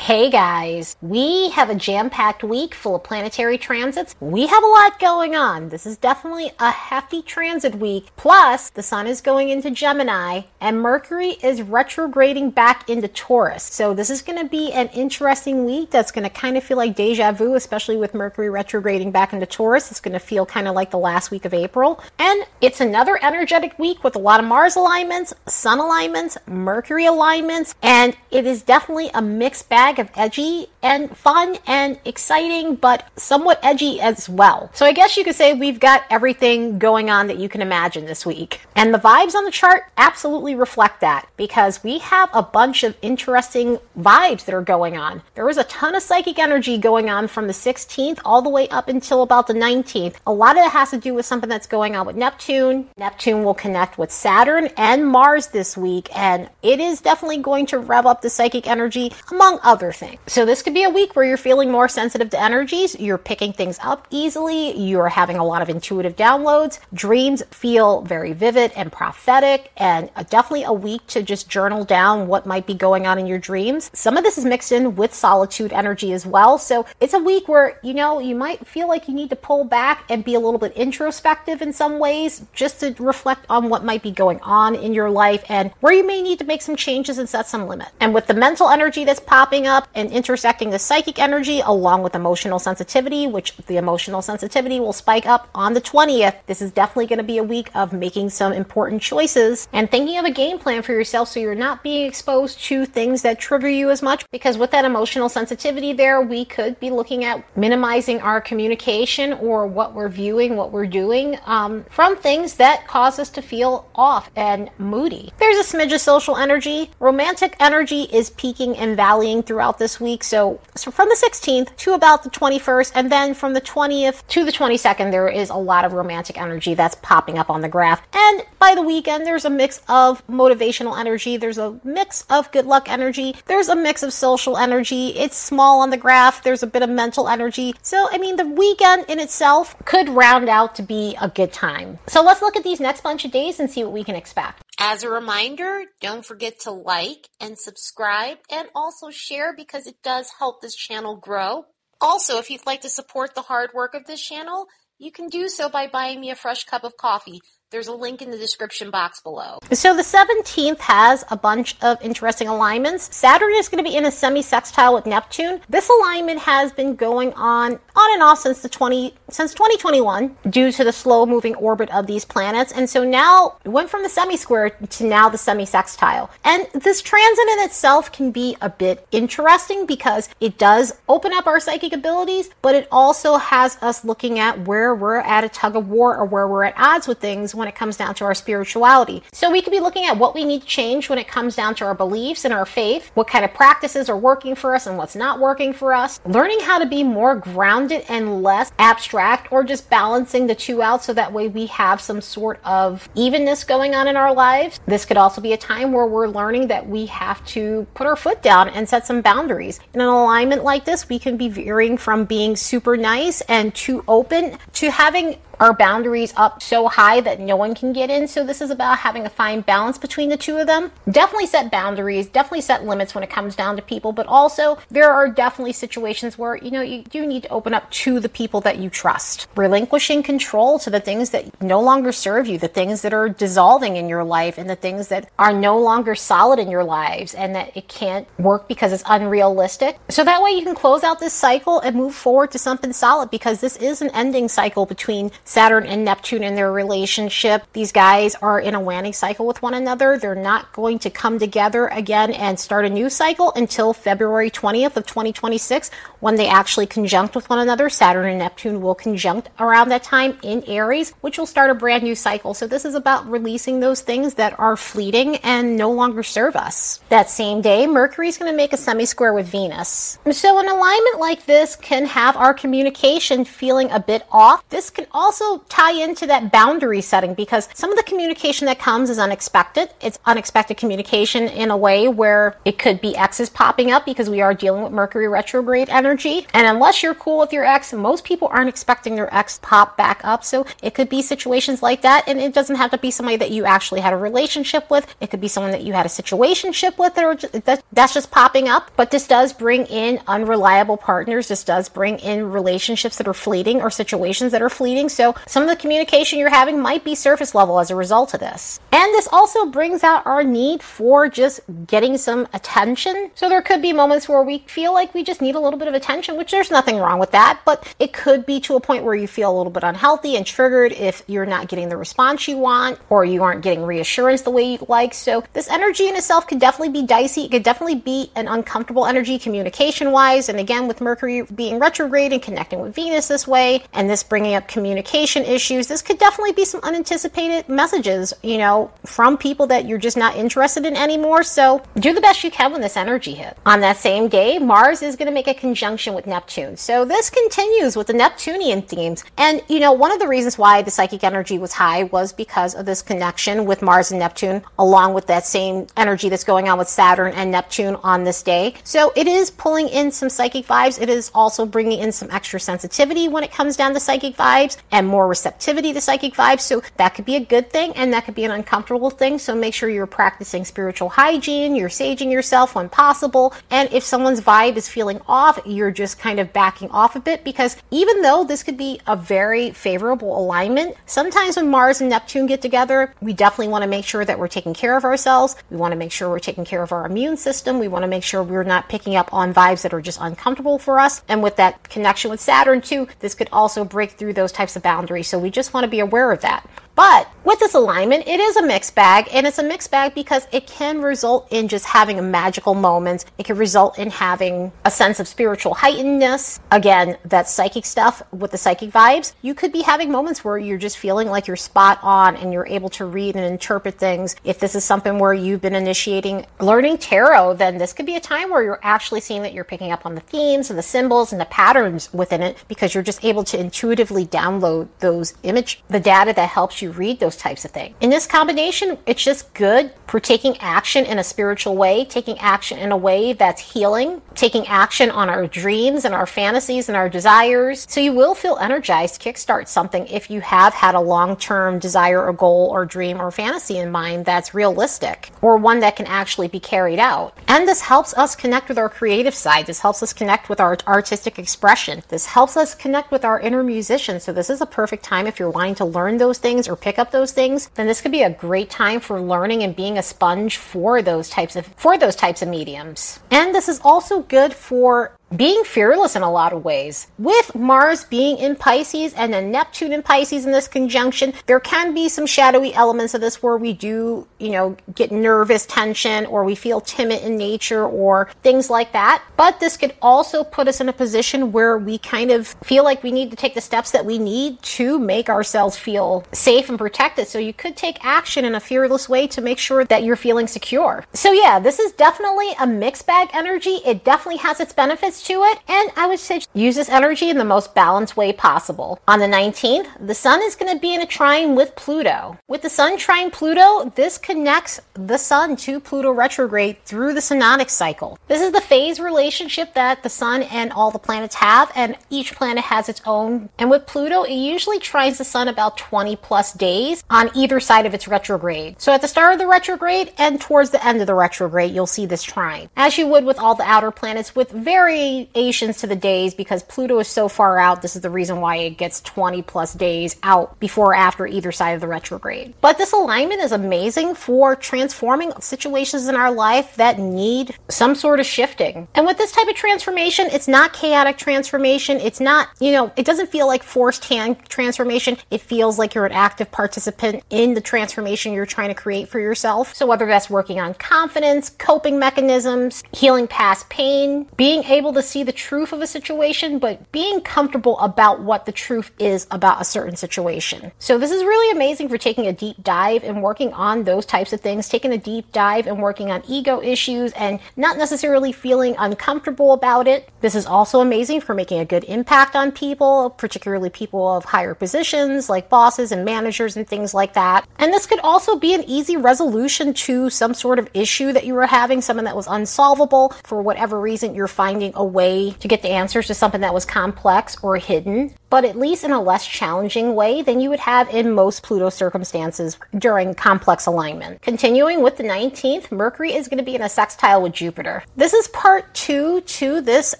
Hey guys, we have a jam packed week full of planetary transits. We have a lot going on. This is definitely a hefty transit week. Plus, the sun is going into Gemini and Mercury is retrograding back into Taurus. So, this is going to be an interesting week that's going to kind of feel like deja vu, especially with Mercury retrograding back into Taurus. It's going to feel kind of like the last week of April. And it's another energetic week with a lot of Mars alignments, Sun alignments, Mercury alignments, and it is definitely a mixed bag bag of edgy and fun and exciting, but somewhat edgy as well. So I guess you could say we've got everything going on that you can imagine this week. And the vibes on the chart absolutely reflect that because we have a bunch of interesting vibes that are going on. There was a ton of psychic energy going on from the 16th all the way up until about the 19th. A lot of it has to do with something that's going on with Neptune. Neptune will connect with Saturn and Mars this week, and it is definitely going to rev up the psychic energy among other things. So this could be a week where you're feeling more sensitive to energies, you're picking things up easily, you're having a lot of intuitive downloads, dreams feel very vivid and prophetic, and definitely a week to just journal down what might be going on in your dreams. Some of this is mixed in with solitude energy as well. So it's a week where, you know, you might feel like you need to pull back and be a little bit introspective in some ways just to reflect on what might be going on in your life and where you may need to make some changes and set some limits. And with the mental energy that's popping up and intersecting the psychic energy along with emotional sensitivity, which the emotional sensitivity will spike up on the 20th. This is definitely going to be a week of making some important choices and thinking of a game plan for yourself so you're not being exposed to things that trigger you as much. Because with that emotional sensitivity there, we could be looking at minimizing our communication or what we're viewing, what we're doing um, from things that cause us to feel off and moody. There's a smidge of social energy. Romantic energy is peaking and valleying throughout this week. So so from the 16th to about the 21st, and then from the 20th to the 22nd, there is a lot of romantic energy that's popping up on the graph. And by the weekend, there's a mix of motivational energy, there's a mix of good luck energy, there's a mix of social energy. It's small on the graph, there's a bit of mental energy. So, I mean, the weekend in itself could round out to be a good time. So, let's look at these next bunch of days and see what we can expect. As a reminder, don't forget to like and subscribe and also share because it does help this channel grow. Also, if you'd like to support the hard work of this channel, you can do so by buying me a fresh cup of coffee. There's a link in the description box below. So the 17th has a bunch of interesting alignments. Saturn is going to be in a semi-sextile with Neptune. This alignment has been going on on and off since the 20 since 2021 due to the slow moving orbit of these planets. And so now it went from the semi-square to now the semi-sextile. And this transit in itself can be a bit interesting because it does open up our psychic abilities, but it also has us looking at where we're at a tug of war or where we're at odds with things when it comes down to our spirituality. So we could be looking at what we need to change when it comes down to our beliefs and our faith, what kind of practices are working for us and what's not working for us, learning how to be more grounded and less abstract or just balancing the two out so that way we have some sort of evenness going on in our lives. This could also be a time where we're learning that we have to put our foot down and set some boundaries. In an alignment like this, we can be veering from being super nice and too open to having our boundaries up so high that no one can get in. So this is about having a fine balance between the two of them. Definitely set boundaries, definitely set limits when it comes down to people, but also there are definitely situations where, you know, you do need to open up to the people that you trust. Relinquishing control to the things that no longer serve you, the things that are dissolving in your life and the things that are no longer solid in your lives and that it can't work because it's unrealistic. So that way you can close out this cycle and move forward to something solid because this is an ending cycle between Saturn and Neptune in their relationship. These guys are in a waning cycle with one another. They're not going to come together again and start a new cycle until February 20th of 2026 when they actually conjunct with one another. Saturn and Neptune will conjunct around that time in Aries, which will start a brand new cycle. So this is about releasing those things that are fleeting and no longer serve us. That same day, Mercury is going to make a semi-square with Venus. So an alignment like this can have our communication feeling a bit off. This can also also tie into that boundary setting because some of the communication that comes is unexpected. It's unexpected communication in a way where it could be exes popping up because we are dealing with Mercury retrograde energy. And unless you're cool with your ex, most people aren't expecting their ex pop back up. So it could be situations like that. And it doesn't have to be somebody that you actually had a relationship with. It could be someone that you had a situationship with that, that's just popping up. But this does bring in unreliable partners. This does bring in relationships that are fleeting or situations that are fleeting. So some of the communication you're having might be surface level as a result of this. And this also brings out our need for just getting some attention. So there could be moments where we feel like we just need a little bit of attention, which there's nothing wrong with that, but it could be to a point where you feel a little bit unhealthy and triggered if you're not getting the response you want or you aren't getting reassurance the way you'd like. So this energy in itself could definitely be dicey. It could definitely be an uncomfortable energy communication wise. And again, with Mercury being retrograde and connecting with Venus this way, and this bringing up communication issues, this could definitely be some unanticipated messages, you know, from people that you're just not interested in anymore. So do the best you can when this energy hit. On that same day, Mars is going to make a conjunction with Neptune. So this continues with the Neptunian themes. And, you know, one of the reasons why the psychic energy was high was because of this connection with Mars and Neptune, along with that same energy that's going on with Saturn and Neptune on this day. So it is pulling in some psychic vibes. It is also bringing in some extra sensitivity when it comes down to psychic vibes and more receptivity to psychic vibes. So that could be a good thing and that could be an uncomfortable thing. So make sure you're practicing spiritual hygiene, you're saging yourself when possible. And if someone's vibe is feeling off, you're just kind of backing off a bit because even though this could be a very favorable alignment, sometimes when Mars and Neptune get together, we definitely want to make sure that we're taking care of ourselves. We want to make sure we're taking care of our immune system. We want to make sure we're not picking up on vibes that are just uncomfortable for us. And with that connection with Saturn too, this could also break through those types of boundaries. So we just want to be aware of that. But with this alignment, it is a mixed bag, and it's a mixed bag because it can result in just having a magical moment. It can result in having a sense of spiritual heightenedness. Again, that psychic stuff with the psychic vibes. You could be having moments where you're just feeling like you're spot on and you're able to read and interpret things. If this is something where you've been initiating learning tarot, then this could be a time where you're actually seeing that you're picking up on the themes and the symbols and the patterns within it because you're just able to intuitively download those image, the data that helps you read those types of things. In this combination, it's just good for taking action in a spiritual way, taking action in a way that's healing, taking action on our dreams and our fantasies and our desires. So you will feel energized to kickstart something if you have had a long term desire or goal or dream or fantasy in mind that's realistic or one that can actually be carried out. And this helps us connect with our creative side. This helps us connect with our artistic expression. This helps us connect with our inner musician. So this is a perfect time if you're wanting to learn those things or pick up those things, then this could be a great time for learning and being a sponge for those types of for those types of mediums. And this is also good for being fearless in a lot of ways. With Mars being in Pisces and then Neptune in Pisces in this conjunction, there can be some shadowy elements of this where we do, you know, get nervous tension or we feel timid in nature or things like that. But this could also put us in a position where we kind of feel like we need to take the steps that we need to make ourselves feel safe and protected. So you could take action in a fearless way to make sure that you're feeling secure. So yeah, this is definitely a mixed bag energy. It definitely has its benefits to it, and I would say use this energy in the most balanced way possible. On the 19th, the Sun is going to be in a trine with Pluto. With the Sun trine Pluto, this connects the Sun to Pluto retrograde through the synodic cycle. This is the phase relationship that the Sun and all the planets have, and each planet has its own. And with Pluto, it usually trines the Sun about 20 plus days on either side of its retrograde. So at the start of the retrograde and towards the end of the retrograde, you'll see this trine. As you would with all the outer planets with very variations to the days because Pluto is so far out. This is the reason why it gets 20 plus days out before or after either side of the retrograde. But this alignment is amazing for transforming situations in our life that need some sort of shifting. And with this type of transformation, it's not chaotic transformation. It's not, you know, it doesn't feel like forced hand transformation. It feels like you're an active participant in the transformation you're trying to create for yourself. So whether that's working on confidence, coping mechanisms, healing past pain, being able to to see the truth of a situation, but being comfortable about what the truth is about a certain situation. So this is really amazing for taking a deep dive and working on those types of things, taking a deep dive and working on ego issues and not necessarily feeling uncomfortable about it. This is also amazing for making a good impact on people, particularly people of higher positions like bosses and managers and things like that. And this could also be an easy resolution to some sort of issue that you were having, something that was unsolvable. For whatever reason, you're finding a way to get the answers to something that was complex or hidden but at least in a less challenging way than you would have in most Pluto circumstances during complex alignment. Continuing with the 19th, Mercury is going to be in a sextile with Jupiter. This is part two to this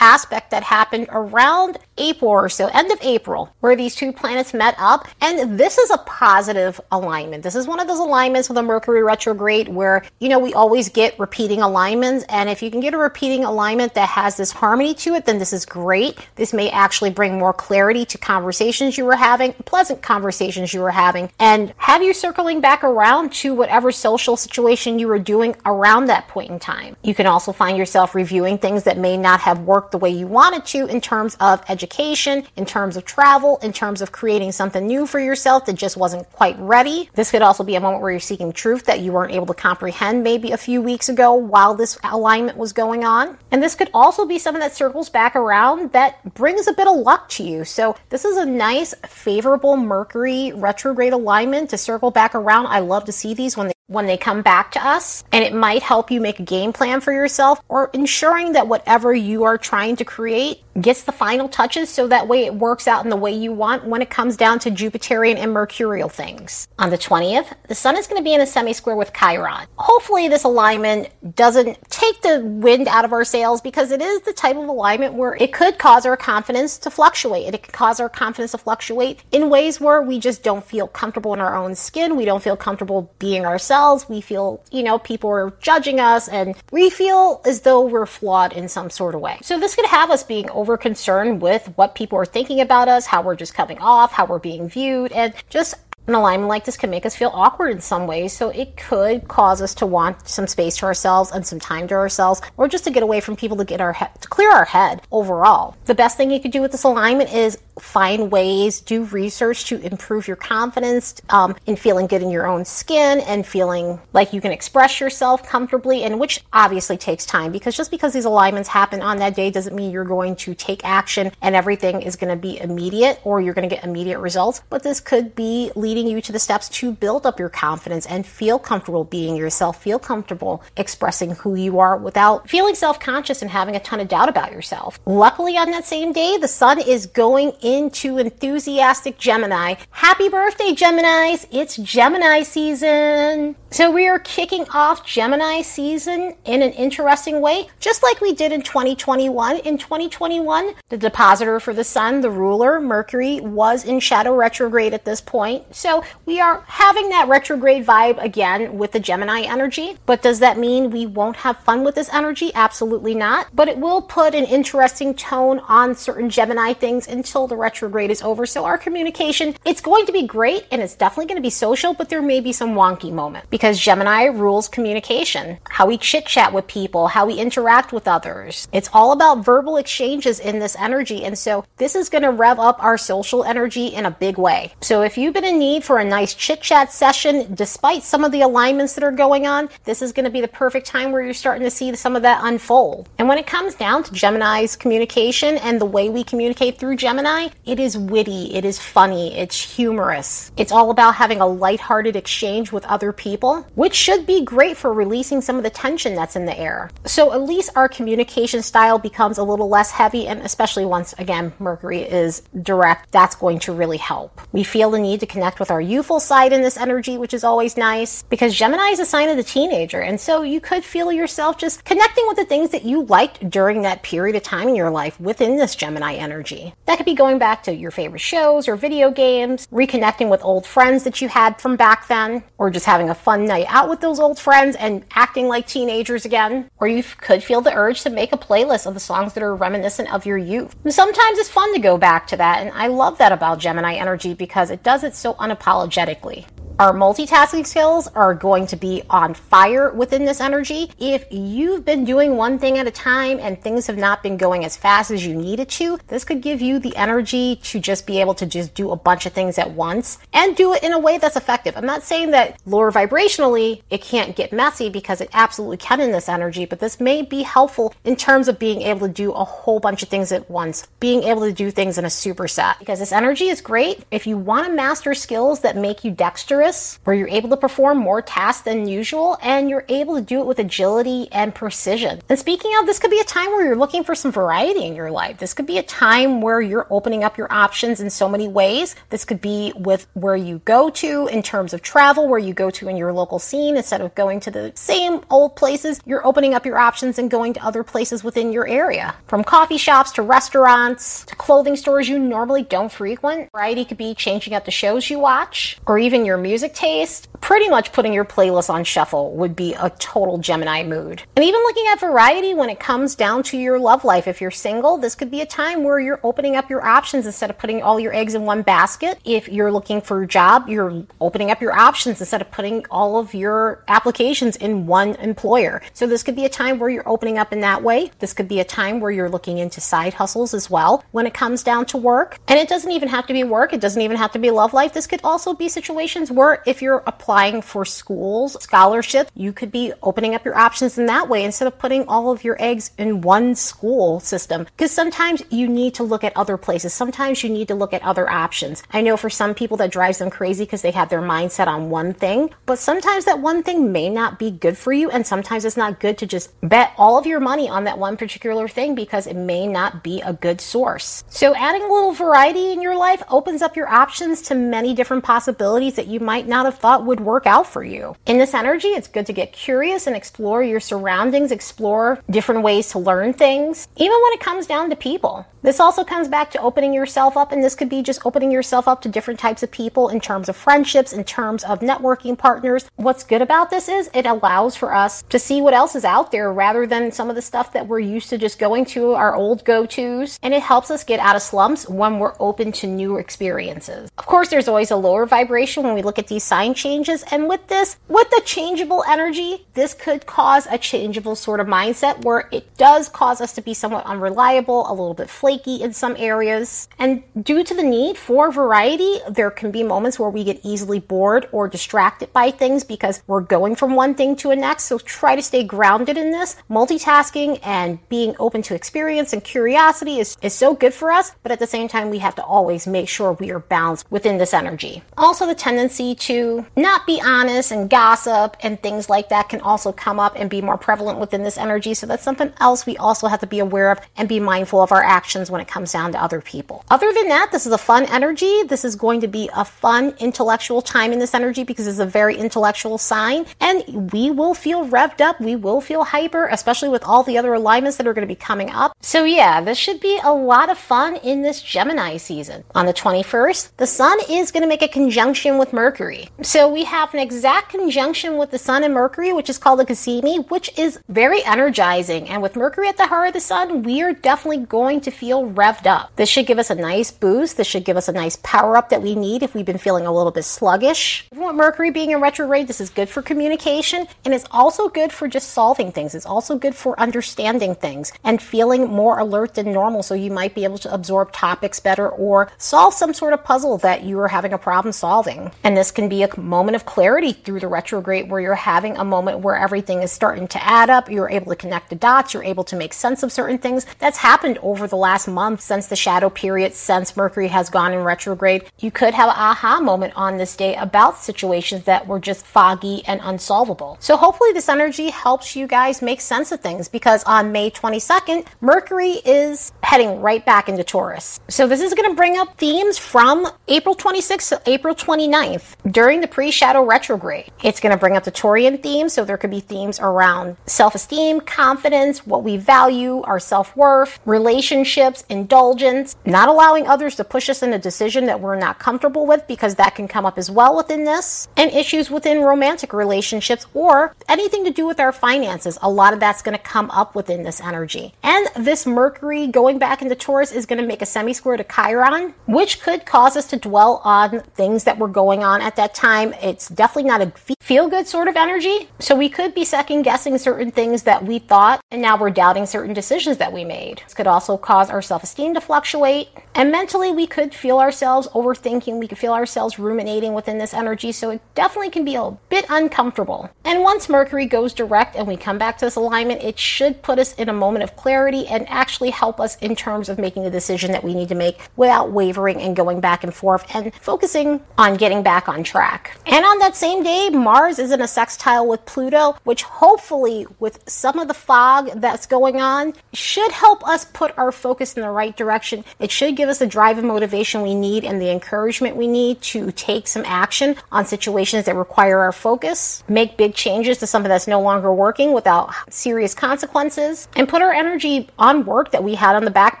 aspect that happened around April or so, end of April, where these two planets met up. And this is a positive alignment. This is one of those alignments with a Mercury retrograde where, you know, we always get repeating alignments. And if you can get a repeating alignment that has this harmony to it, then this is great. This may actually bring more clarity to conversations you were having, pleasant conversations you were having, and have you circling back around to whatever social situation you were doing around that point in time. You can also find yourself reviewing things that may not have worked the way you wanted to in terms of education, in terms of travel, in terms of creating something new for yourself that just wasn't quite ready. This could also be a moment where you're seeking truth that you weren't able to comprehend maybe a few weeks ago while this alignment was going on. And this could also be something that circles back around that brings a bit of luck to you. So this is a nice, favorable Mercury retrograde alignment to circle back around. I love to see these when they when they come back to us and it might help you make a game plan for yourself or ensuring that whatever you are trying to create gets the final touches so that way it works out in the way you want when it comes down to Jupiterian and Mercurial things. On the 20th, the Sun is going to be in a semi square with Chiron. Hopefully, this alignment doesn't take the wind out of our sails because it is the type of alignment where it could cause our confidence to fluctuate it could cause our confidence to fluctuate in ways where we just don't feel comfortable in our own skin. We don't feel comfortable being ourselves. We feel, you know, people are judging us and we feel as though we're flawed in some sort of way. So, this could have us being over over concerned with what people are thinking about us, how we're just coming off, how we're being viewed, and just an alignment like this can make us feel awkward in some ways, so it could cause us to want some space to ourselves and some time to ourselves, or just to get away from people to get our head, to clear our head overall. The best thing you could do with this alignment is find ways, do research to improve your confidence um, in feeling good in your own skin and feeling like you can express yourself comfortably, and which obviously takes time because just because these alignments happen on that day doesn't mean you're going to take action and everything is going to be immediate or you're going to get immediate results. But this could be leading you to the steps to build up your confidence and feel comfortable being yourself, feel comfortable expressing who you are without feeling self conscious and having a ton of doubt about yourself. Luckily, on that same day, the sun is going into enthusiastic Gemini. Happy birthday, Geminis! It's Gemini season! So we are kicking off Gemini season in an interesting way, just like we did in 2021. In 2021, the dispositor for the sun, the ruler, Mercury, was in shadow retrograde at this point. So we are having that retrograde vibe again with the Gemini energy. But does that mean we won't have fun with this energy? Absolutely not. But it will put an interesting tone on certain Gemini things until the retrograde is over. So our communication, it's going to be great and it's definitely going to be social, but there may be some wonky moments because Gemini rules communication, how we chit chat with people, how we interact with others. It's all about verbal exchanges in this energy. And so this is going to rev up our social energy in a big way. So if you've been in need for a nice chit chat session, despite some of the alignments that are going on, this is going to be the perfect time where you're starting to see some of that unfold. And when it comes down to Gemini's communication and the way we communicate through Gemini, it is witty, it is funny, it's humorous. It's all about having a lighthearted exchange with other people which should be great for releasing some of the tension that's in the air. So at least our communication style becomes a little less heavy, and especially once again Mercury is direct, that's going to really help. We feel the need to connect with our youthful side in this energy, which is always nice because Gemini is a sign of the teenager, and so you could feel yourself just connecting with the things that you liked during that period of time in your life within this Gemini energy. That could be going back to your favorite shows or video games, reconnecting with old friends that you had from back then, or just having a fun fun night out with those old friends and acting like teenagers again. Or you could feel the urge to make a playlist of the songs that are reminiscent of your youth. And sometimes it's fun to go back to that, and I love that about Gemini energy because it does it so unapologetically. Our multitasking skills are going to be on fire within this energy. If you've been doing one thing at a time and things have not been going as fast as you needed to, this could give you the energy to just be able to just do a bunch of things at once and do it in a way that's effective. I'm not saying that lower vibrationally it can't get messy because it absolutely can in this energy, but this may be helpful in terms of being able to do a whole bunch of things at once, being able to do things in a superset. Because this energy is great if you want to master skills that make you dexterous, where you're able to perform more tasks than usual and you're able to do it with agility and precision. And speaking of, this could be a time where you're looking for some variety in your life. This could be a time where you're opening up your options in so many ways. This could be with where you go to in terms of travel, where you go to in your local scene instead of going to the same old places. You're opening up your options and going to other places within your area. From coffee shops to restaurants to clothing stores you normally don't frequent. Variety could be changing up the shows you watch or even your music taste. Pretty much putting your playlist on shuffle would be a total Gemini mood. And even looking at variety when it comes down to your love life. If you're single, this could be a time where you're opening up your options instead of putting all your eggs in one basket. If you're looking for a job, you're opening up your options instead of putting all of your applications in one employer. So this could be a time where you're opening up in that way. This could be a time where you're looking into side hustles as well when it comes down to work. And it doesn't even have to be work. It doesn't even have to be love life. This could also be situations where if you're applying for schools, scholarships, you could be opening up your options in that way instead of putting all of your eggs in one school system. Because sometimes you need to look at other places. Sometimes you need to look at other options. I know for some people that drives them crazy because they have their mindset on one thing, but sometimes that one thing may not be good for you. And sometimes it's not good to just bet all of your money on that one particular thing because it may not be a good source. So adding a little variety in your life opens up your options to many different possibilities that you might not have thought would work out for you. In this energy, it's good to get curious and explore your surroundings, explore different ways to learn things, even when it comes down to people. This also comes back to opening yourself up, and this could be just opening yourself up to different types of people in terms of friendships, in terms of networking partners. What's good about this is it allows for us to see what else is out there rather than some of the stuff that we're used to just going to our old go tos. And it helps us get out of slumps when we're open to new experiences. Of course, there's always a lower vibration when we look at these sign changes. And with this, with the changeable energy, this could cause a changeable sort of mindset where it does cause us to be somewhat unreliable, a little bit flaky in some areas. And due to the need for variety, there can be moments where we get easily bored or distracted by things because we're going from one thing to the next. So try to stay grounded in this. Multitasking and being open to experience and curiosity is, is so good for us, but at the same time, we have to always make sure we are balanced within this energy. Also, the tendency to not be honest and gossip and things like that can also come up and be more prevalent within this energy. So that's something else we also have to be aware of and be mindful of our actions when it comes down to other people. Other than that, this is a fun energy. This is going to be a fun intellectual time in this energy because it's a very intellectual sign and we will feel revved up. We will feel hyper, especially with all the other alignments that are going to be coming up. So yeah, this should be a lot of fun in this Gemini season. On the 21st, the sun is going to make a conjunction with Mercury. So we have an exact conjunction with the sun and Mercury, which is called a cazimi, which is very energizing. And with Mercury at the heart of the sun, we are definitely going to feel revved up. This should give us a nice boost. This should give us a nice power up that we need if we've been feeling a little bit sluggish. Even with Mercury being in retrograde, this is good for communication and it's also good for just solving things. It's also good for understanding things and feeling more alert than normal. So you might be able to absorb topics better or solve some sort of puzzle that you are having a problem solving. And this can be a moment of clarity through the retrograde where you're having a moment where everything is starting to add up. You're able to connect the dots. You're able to make sense of certain things. That's happened over the last month since the shadow period, since Mercury has gone in retrograde. You could have an aha moment on this day about situations that were just foggy and unsolvable. So hopefully this energy helps you guys make sense of things because on May 22nd, Mercury is heading right back into Taurus. So this is going to bring up themes from April 26th to April 29th during the pre-shadow retrograde. It's going to bring up the Taurian themes, so there could be themes around self-esteem, confidence, what we value, our self-worth, relationships, indulgence, not allowing others to push us in a decision that we're not comfortable with because that can come up as well within this. and issues within romantic relationships or anything to do with our finances. A lot of that's going to come up within this energy. And this Mercury going back into Taurus is going to make a semi square to Chiron, which could cause us to dwell on things that were going on at that time. It's definitely not a feel good sort of energy. So we could be second guessing certain things that we thought, and now we're doubting certain decisions that we made. This could also cause our self esteem to fluctuate. And mentally, we could feel ourselves overthinking. We could feel ourselves ruminating within this energy. So it definitely can be a bit uncomfortable. And once Mercury goes direct and we come back to this alignment, it should put us in a moment of clarity and actually help us in terms of making the decision that we need to make without wavering and going back and forth and focusing on getting back on track. And on that same day, Mars is in a sextile with Pluto, which hopefully, with some of the fog that's going on, should help us put our focus in the right direction. It should give us the drive and motivation we need and the encouragement we need to take some action on situations that require our focus, make big changes to something that's no longer working without serious consequences, and put our energy on work that we had on the back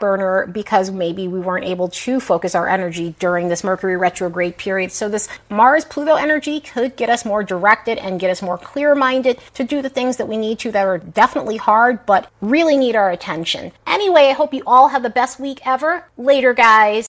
burner because maybe we weren't able to focus our energy during this Mercury retrograde period. So, this Mars Pluto energy could get us more directed and get us more clear minded to do the things that we need to that are definitely hard but really need our attention. Anyway, I hope you all have the best week ever. Later, guys.